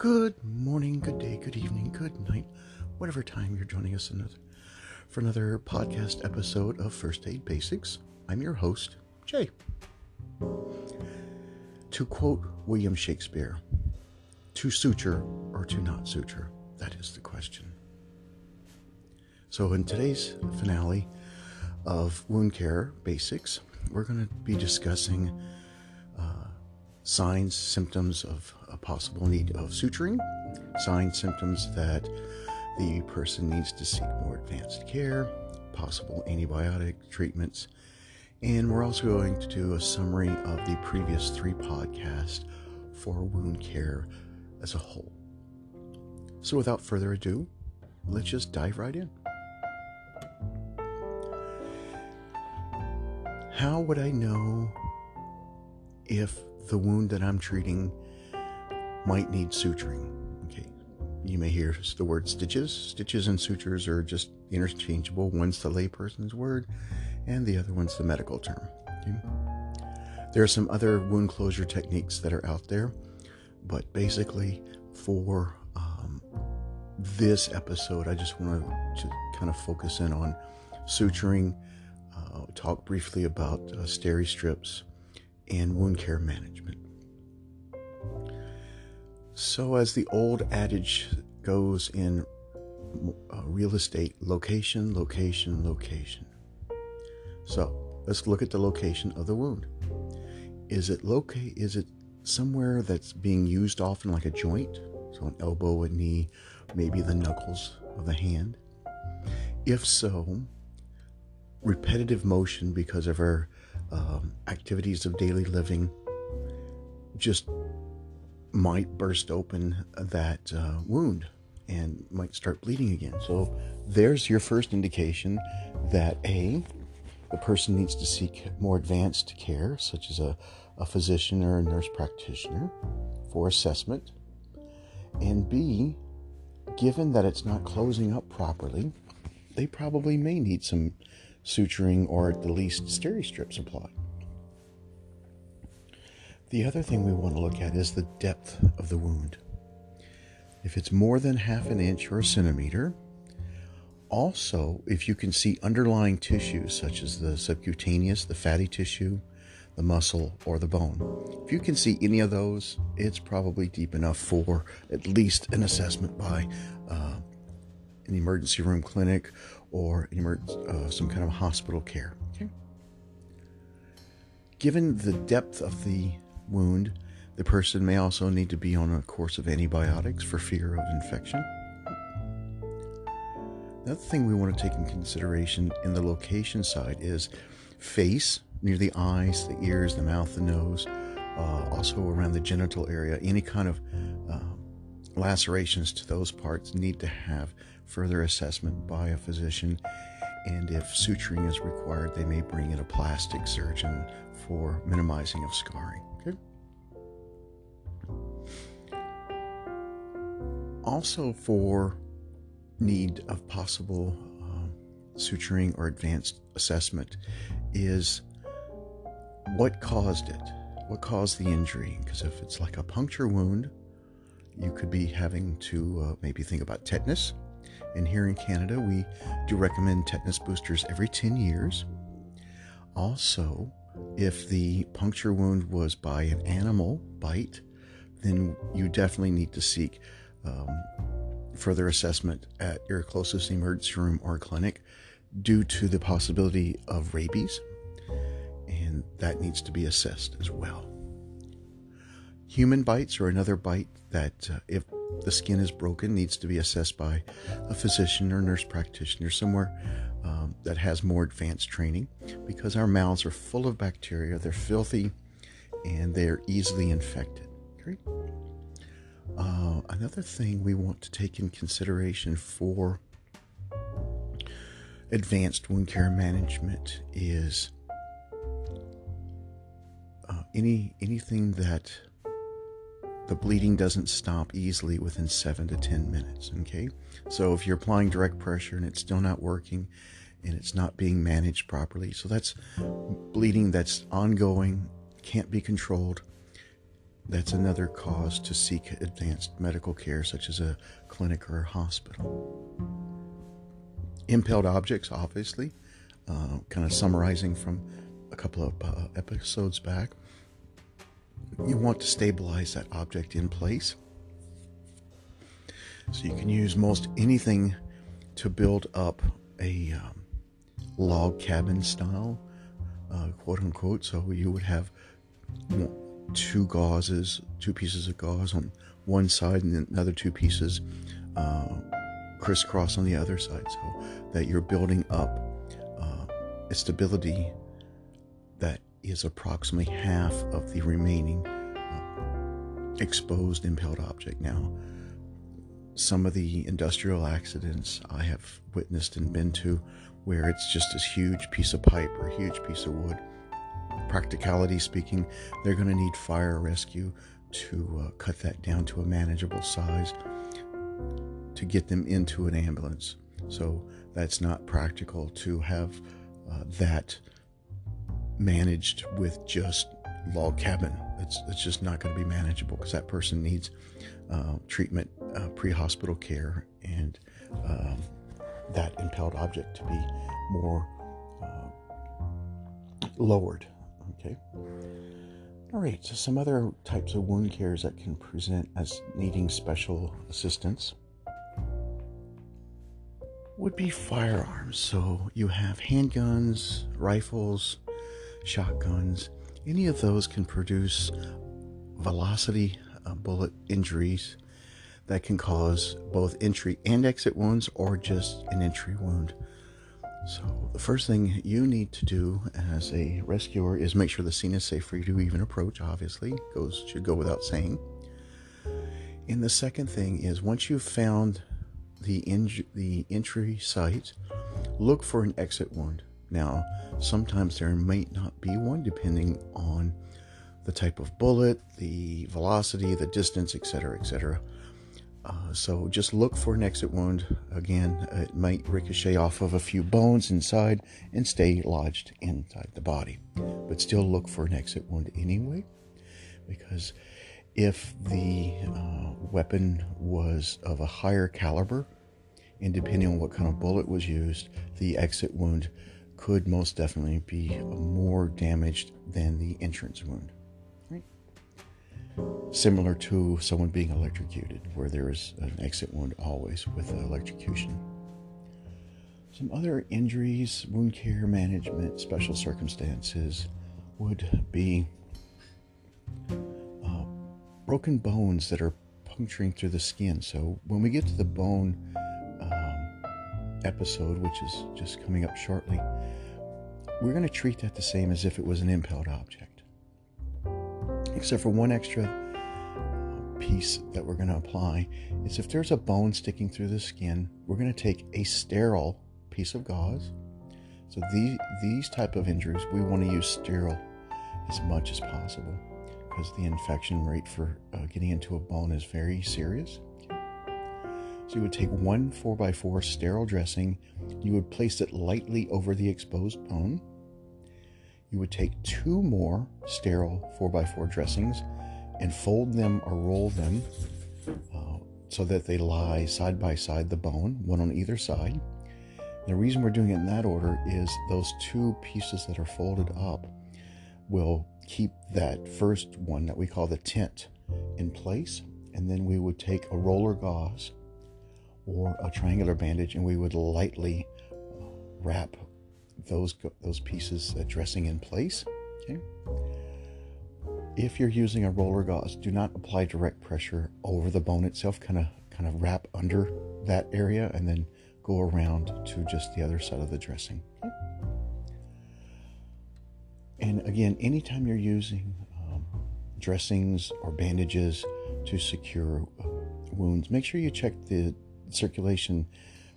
Good morning, good day, good evening, good night, whatever time you're joining us another, for another podcast episode of First Aid Basics. I'm your host, Jay. To quote William Shakespeare, to suture or to not suture? That is the question. So, in today's finale of Wound Care Basics, we're going to be discussing uh, signs, symptoms of possible need of suturing, signs, symptoms that the person needs to seek more advanced care, possible antibiotic treatments, and we're also going to do a summary of the previous three podcasts for wound care as a whole. So, without further ado, let's just dive right in. How would I know if the wound that I'm treating might need suturing? Okay, you may hear the word stitches. Stitches and sutures are just interchangeable. One's the layperson's word, and the other one's the medical term. Okay? There are some other wound closure techniques that are out there, but basically, for um, this episode, I just want to kind of focus in on suturing uh, talk briefly about uh, steri strips and wound care management. So, as the old adage goes in uh, real estate, location, location, location. So, let's look at the location of the wound. Is it locate? Is it somewhere that's being used often, like a joint? So, an elbow, a knee, maybe the knuckles of the hand. If so, repetitive motion because of our um, activities of daily living just might burst open that uh, wound and might start bleeding again. So there's your first indication that A, the person needs to seek more advanced care, such as a, a physician or a nurse practitioner for assessment. And B, given that it's not closing up properly, they probably may need some suturing or at the least steri strips applied. The other thing we want to look at is the depth of the wound. If it's more than half an inch or a centimeter, also if you can see underlying tissues such as the subcutaneous, the fatty tissue, the muscle, or the bone. If you can see any of those, it's probably deep enough for at least an assessment by uh, an emergency room clinic or uh, some kind of hospital care. Okay. Given the depth of the wound, the person may also need to be on a course of antibiotics for fear of infection. Another thing we want to take in consideration in the location side is face near the eyes, the ears, the mouth, the nose, uh, also around the genital area. Any kind of uh, lacerations to those parts need to have further assessment by a physician. And if suturing is required, they may bring in a plastic surgeon for minimizing of scarring. Also, for need of possible um, suturing or advanced assessment, is what caused it? What caused the injury? Because if it's like a puncture wound, you could be having to uh, maybe think about tetanus. And here in Canada, we do recommend tetanus boosters every 10 years. Also, if the puncture wound was by an animal bite, then you definitely need to seek um, further assessment at your closest emergency room or clinic due to the possibility of rabies, and that needs to be assessed as well. Human bites are another bite that, uh, if the skin is broken, needs to be assessed by a physician or nurse practitioner somewhere um, that has more advanced training because our mouths are full of bacteria, they're filthy, and they're easily infected. Okay? Uh, another thing we want to take in consideration for advanced wound care management is uh, any anything that the bleeding doesn't stop easily within seven to 10 minutes. Okay. So if you're applying direct pressure and it's still not working and it's not being managed properly, so that's bleeding that's ongoing, can't be controlled, that's another cause to seek advanced medical care, such as a clinic or a hospital. Impaled objects, obviously, uh, kind of summarizing from a couple of uh, episodes back. You want to stabilize that object in place. So you can use most anything to build up a um, log cabin style, uh, quote unquote. So you would have two gauzes, two pieces of gauze on one side, and another two pieces uh, crisscross on the other side, so that you're building up uh, a stability that is approximately half of the remaining uh, exposed impaled object. Now, some of the industrial accidents I have witnessed and been to where it's just this huge piece of pipe or a huge piece of wood. Practicality speaking, they're going to need fire rescue to uh, cut that down to a manageable size to get them into an ambulance. So that's not practical to have uh, that managed with just log cabin. It's, it's just not going to be manageable because that person needs uh, treatment, uh, pre hospital care, and um, that impaled object to be more uh, lowered. Okay. All right, so some other types of wound cares that can present as needing special assistance would be firearms. So you have handguns, rifles, shotguns. Any of those can produce velocity uh, bullet injuries that can cause both entry and exit wounds or just an entry wound. So, the first thing you need to do as a rescuer is make sure the scene is safe for you to even approach, obviously, goes should go without saying. And the second thing is once you've found the inj- the entry site, look for an exit wound. Now, sometimes there might not be one depending on the type of bullet, the velocity, the distance, etc., etc. Uh, so just look for an exit wound. Again, it might ricochet off of a few bones inside and stay lodged inside the body. But still look for an exit wound anyway, because if the uh, weapon was of a higher caliber, and depending on what kind of bullet was used, the exit wound could most definitely be more damaged than the entrance wound similar to someone being electrocuted, where there is an exit wound always with electrocution. Some other injuries, wound care management, special circumstances would be uh, broken bones that are puncturing through the skin. So when we get to the bone um, episode, which is just coming up shortly, we're going to treat that the same as if it was an impaled object, except for one extra piece that we're going to apply is if there's a bone sticking through the skin, we're going to take a sterile piece of gauze. So these these type of injuries, we want to use sterile as much as possible because the infection rate for uh, getting into a bone is very serious. So you would take one 4x4 sterile dressing, you would place it lightly over the exposed bone. You would take two more sterile 4x4 dressings and fold them or roll them uh, so that they lie side by side the bone, one on either side. the reason we're doing it in that order is those two pieces that are folded up will keep that first one that we call the tent in place. And then we would take a roller gauze or a triangular bandage and we would lightly uh, wrap those those pieces uh, dressing in place. Okay. If you're using a roller gauze, do not apply direct pressure over the bone itself. Kind of kind of wrap under that area and then go around to just the other side of the dressing. And again, anytime you're using um, dressings or bandages to secure uh, wounds, make sure you check the circulation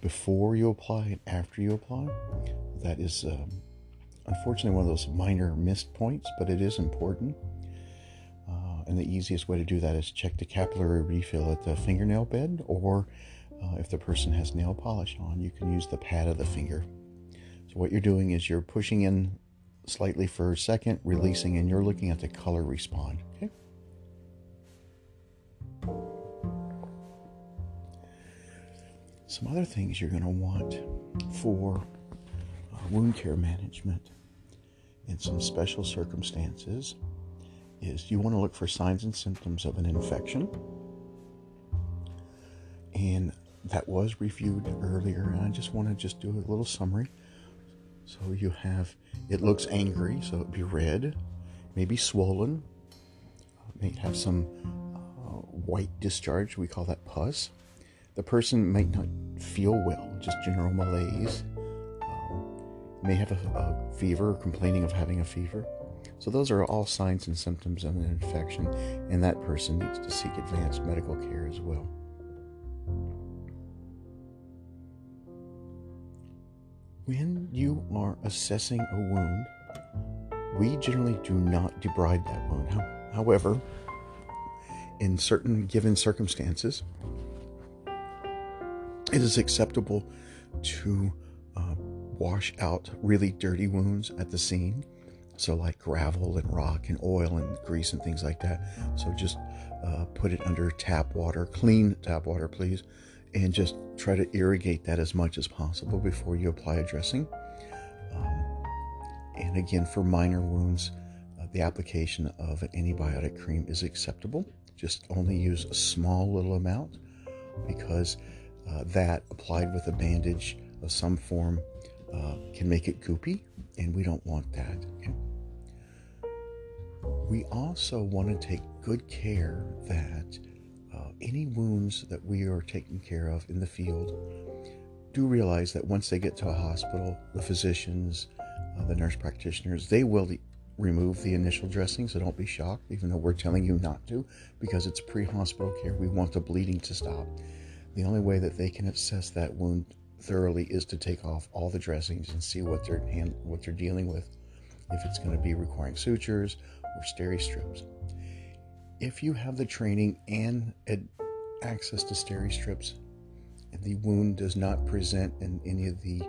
before you apply and after you apply that is um, unfortunately one of those minor missed points, but it is important. Uh, and the easiest way to do that is check the capillary refill at the fingernail bed, or uh, if the person has nail polish on, you can use the pad of the finger. So, what you're doing is you're pushing in slightly for a second, releasing, and you're looking at the color respond. Okay? Some other things you're going to want for wound care management in some special circumstances is you want to look for signs and symptoms of an infection. And that was reviewed earlier, and I just want to just do a little summary. So you have it looks angry, so it'd be red, maybe swollen, may have some uh, white discharge. We call that pus. The person might not feel well, just general malaise. May have a, a fever, or complaining of having a fever. So those are all signs and symptoms of an infection, and that person needs to seek advanced medical care as well. When you are assessing a wound, we generally do not debride that wound. However, in certain given circumstances, it is acceptable to uh, wash out really dirty wounds at the scene. So, like gravel and rock and oil and grease and things like that. So, just uh, put it under tap water, clean tap water, please, and just try to irrigate that as much as possible before you apply a dressing. Um, and again, for minor wounds, uh, the application of an antibiotic cream is acceptable. Just only use a small little amount because uh, that applied with a bandage of some form uh, can make it goopy, and we don't want that. We also want to take good care that any wounds that we are taking care of in the field, do realize that once they get to a hospital, the physicians, uh, the nurse practitioners, they will remove the initial dressing, so don't be shocked, even though we're telling you not to, because it's pre hospital care. We want the bleeding to stop. The only way that they can assess that wound thoroughly is to take off all the dressings and see what they're hand, what they're dealing with, if it's going to be requiring sutures or steri strips if you have the training and access to steri strips and the wound does not present in any of the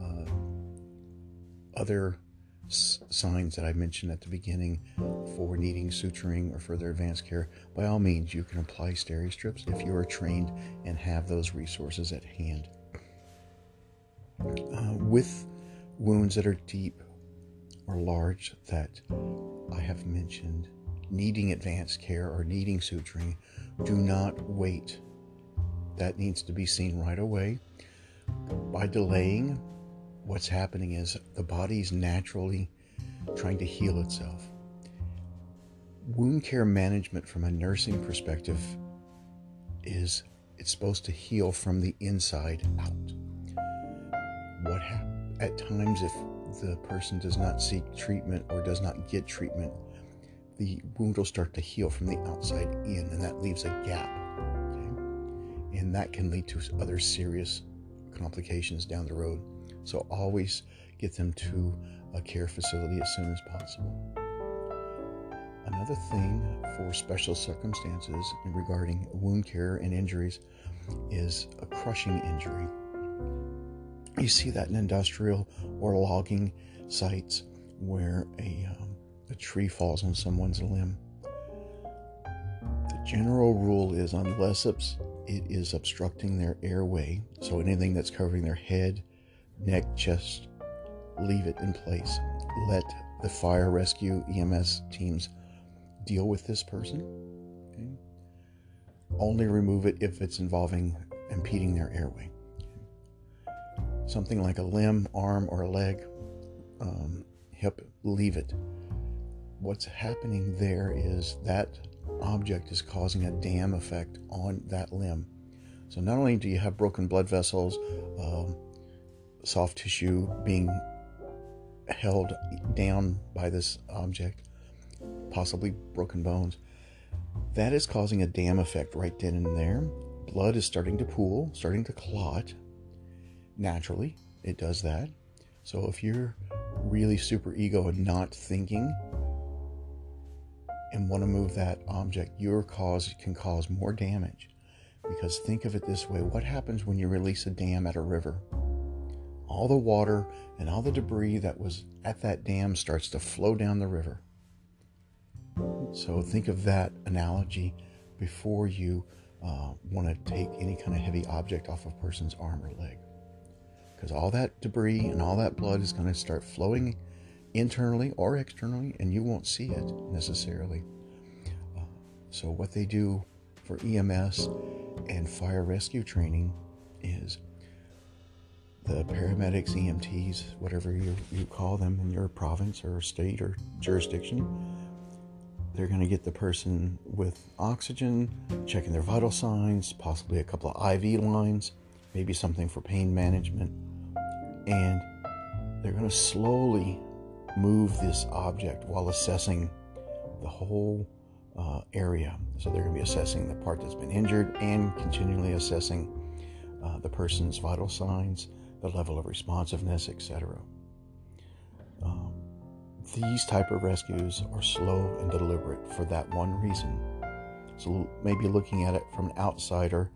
uh, other s- signs that I mentioned at the beginning for needing suturing or further advanced care, by all means, you can apply steri strips if you are trained and have those resources at hand. Uh, with wounds that are deep or large that I have mentioned, needing advanced care or needing suturing, do not wait. That needs to be seen right away. By delaying, what's happening is the body's naturally trying to heal itself. Wound care management from a nursing perspective is it's supposed to heal from the inside out. What hap- at times if the person does not seek treatment or does not get treatment, the wound will start to heal from the outside in, and that leaves a gap. Okay? And that can lead to other serious complications down the road. So always get them to a care facility as soon as possible. Another thing for special circumstances regarding wound care and injuries is a crushing injury. You see that in industrial or logging sites where a um, a tree falls on someone's limb. The general rule is unless it is obstructing their airway, so anything that's covering their head, neck, chest, leave it in place. Let the fire rescue EMS teams deal with this person. Okay? Only remove it if it's involving impeding their airway. Something like a limb, arm, or a leg, um, hip, leave it what's happening there is that object is causing a dam effect on that limb. So not only do you have broken blood vessels, um, soft tissue being held down by this object, possibly broken bones, that is causing a dam effect right then and there. Blood is starting to pool, starting to clot. Naturally, it does that. So if you're really super ego and not thinking and want to move that object, your cause can cause more damage. Because think of it this way what happens when you release a dam at a river? All the water and all the debris that was at that dam starts to flow down the river. So think of that analogy before you uh, want to take any kind of heavy object off a person's arm or leg. Because all that debris and all that blood is going to start flowing internally or externally, and you won't see it necessarily. Uh, so, what they do for EMS and fire rescue training is the paramedics, EMTs, whatever you, you call them in your province or state or jurisdiction, they're going to get the person with oxygen, checking their vital signs, possibly a couple of IV lines, maybe something for pain management. And they're going to slowly move this object while assessing the whole uh, area. So they're going to be assessing the part that's been injured and continually assessing uh, the person's vital signs, the level of responsiveness, etc. Um, these type of rescues are slow and deliberate for that one reason. So maybe looking at it from an outsider,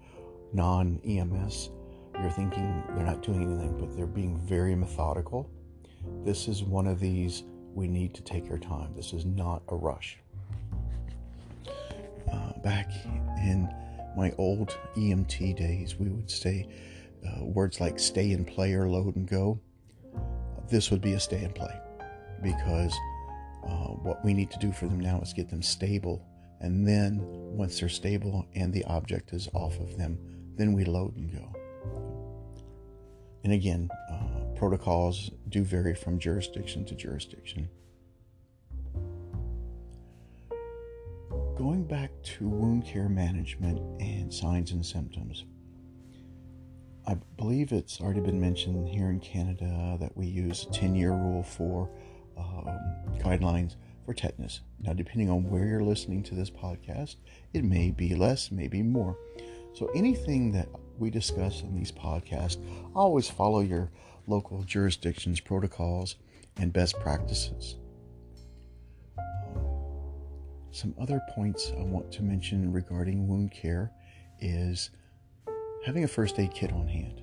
non-EMS, you're thinking they're not doing anything, but they're being very methodical. This is one of these we need to take our time. This is not a rush. Uh, back in my old EMT days, we would say uh, words like stay and play or load and go. This would be a stay and play because uh, what we need to do for them now is get them stable. And then once they're stable and the object is off of them, then we load and go. And again, uh, protocols do vary from jurisdiction to jurisdiction. Going back to wound care management and signs and symptoms, I believe it's already been mentioned here in Canada that we use a 10 year rule for um, guidelines for tetanus. Now, depending on where you're listening to this podcast, it may be less, maybe more. So, anything that we discuss in these podcasts, always follow your local jurisdiction's protocols and best practices. Some other points I want to mention regarding wound care is having a first aid kit on hand.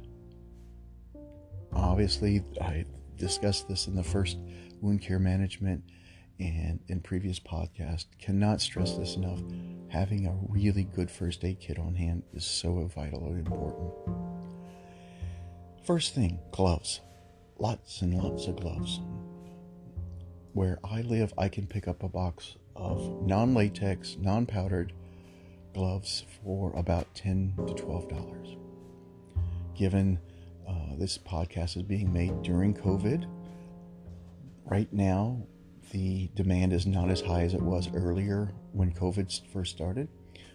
Obviously, I discussed this in the first wound care management and in previous podcasts. Cannot stress this enough. Having a really good first aid kit on hand is so vital and important. First thing, gloves. Lots and lots of gloves. Where I live, I can pick up a box of non latex, non powdered gloves for about 10 to $12. Given uh, this podcast is being made during COVID, Right now, the demand is not as high as it was earlier when COVID first started.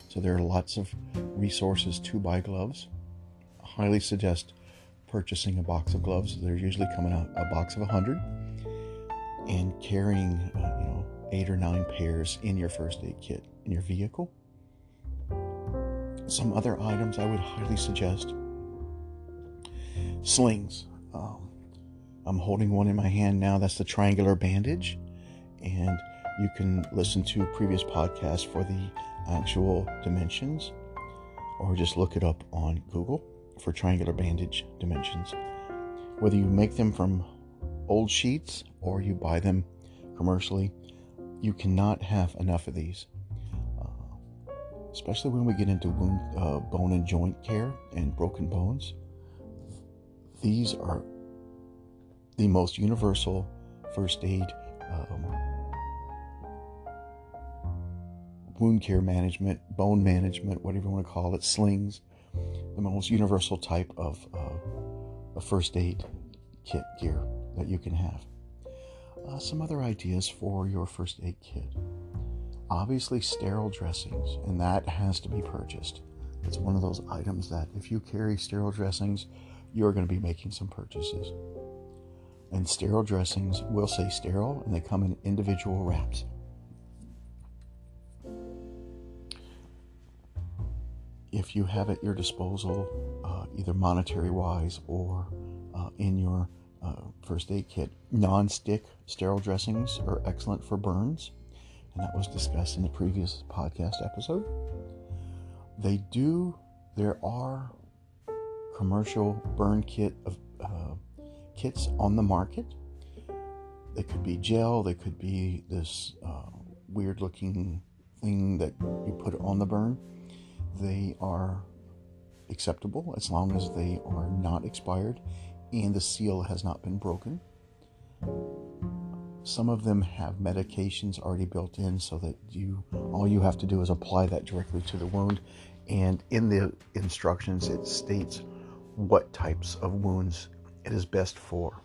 So there are lots of resources to buy gloves. I highly suggest purchasing a box of gloves. They're usually coming out a box of 100 and carrying, uh, you know, eight or nine pairs in your first aid kit in your vehicle. Some other items I would highly suggest slings. Um, I'm holding one in my hand now. That's the triangular bandage. And you can listen to previous podcasts for the actual dimensions or just look it up on Google for triangular bandage dimensions. Whether you make them from old sheets or you buy them commercially, you cannot have enough of these. Uh, especially when we get into wound, uh, bone and joint care and broken bones. These are the most universal first aid um, wound care management, bone management, whatever you want to call it, slings, the most universal type of, uh, first aid kit gear that you can have. Uh, some other ideas for your first aid kit. Obviously, sterile dressings, and that has to be purchased. It's one of those items that if you carry sterile dressings, you're going to be making some purchases and sterile dressings will say sterile and they come in individual wraps. If you have at your disposal, uh, either monetary wise or uh, in your uh, first aid kit, non-stick sterile dressings are excellent for burns, and that was discussed in the previous podcast episode. They do, there are commercial burn kit of uh, kits on the market. They could be gel, they could be this uh, weird looking thing that you put on the burn. They are acceptable as long as they are not expired and the seal has not been broken. Some of them have medications already built in so that you all you have to do is apply that directly to the wound and in the instructions it states what types of wounds it is best for.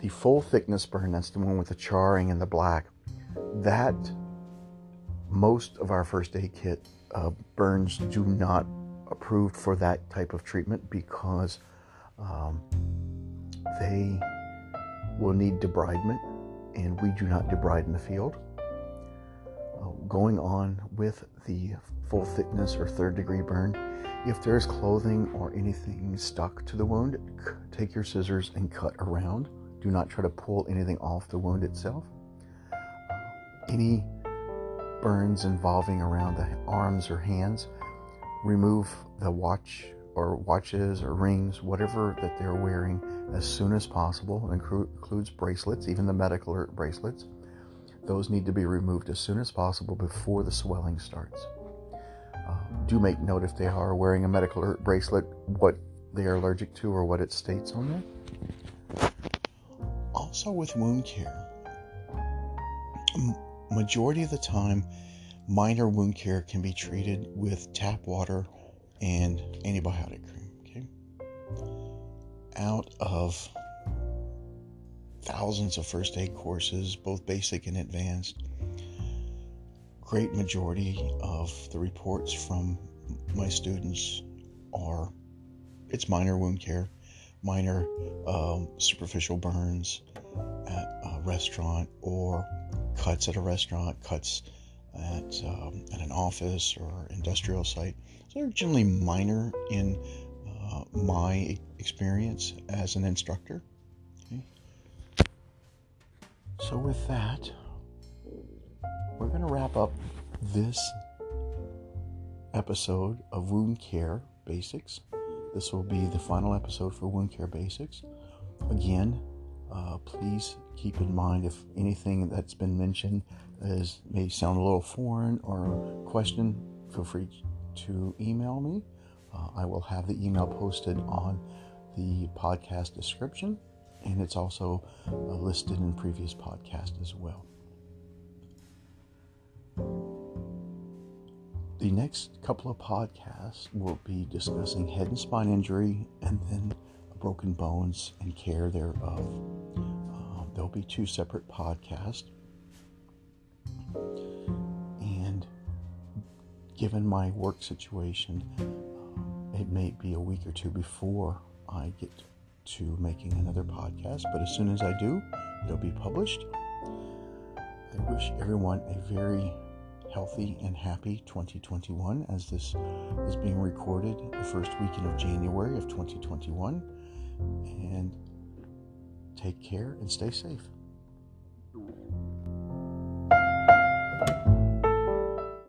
The full thickness burn, that's the one with the charring and the black, that most of our first aid kit uh, burns do not approved for that type of treatment because um, they will need debridement, and we do not debride in the field. Uh, going on with the full thickness or third degree burn, if there's clothing or anything stuck to the wound, take your scissors and cut around. Do not try to pull anything off the wound itself. Any burns involving around the arms or hands, remove the watch or watches or rings, whatever that they're wearing, as soon as possible. It includes bracelets, even the medical alert bracelets. Those need to be removed as soon as possible before the swelling starts. Uh, do make note if they are wearing a medical alert bracelet, what they are allergic to or what it states on there. Also, with wound care, majority of the time, minor wound care can be treated with tap water and antibiotic cream. Okay, out of thousands of first aid courses, both basic and advanced, great majority of the reports from my students are it's minor wound care, minor um, superficial burns at a restaurant or cuts at a restaurant, cuts at, um, at an office or industrial site. So they're generally minor in uh, my experience as an instructor. Okay. So, with that, we're going to wrap up this episode of Wound Care Basics. This will be the final episode for Wound Care Basics. Again, uh, please keep in mind if anything that's been mentioned is may sound a little foreign or a question, feel free to email me. Uh, I will have the email posted on the podcast description, and it's also uh, listed in previous podcast as well. The next couple of podcasts will be discussing head and spine injury and then broken bones and care thereof. There'll be two separate podcasts. And given my work situation, uh, it may be a week or two before I get to making another podcast, but as soon as I do, it'll be published. I wish everyone a very healthy and happy 2021 as this is being recorded the first weekend of January of 2021 and take care and stay safe.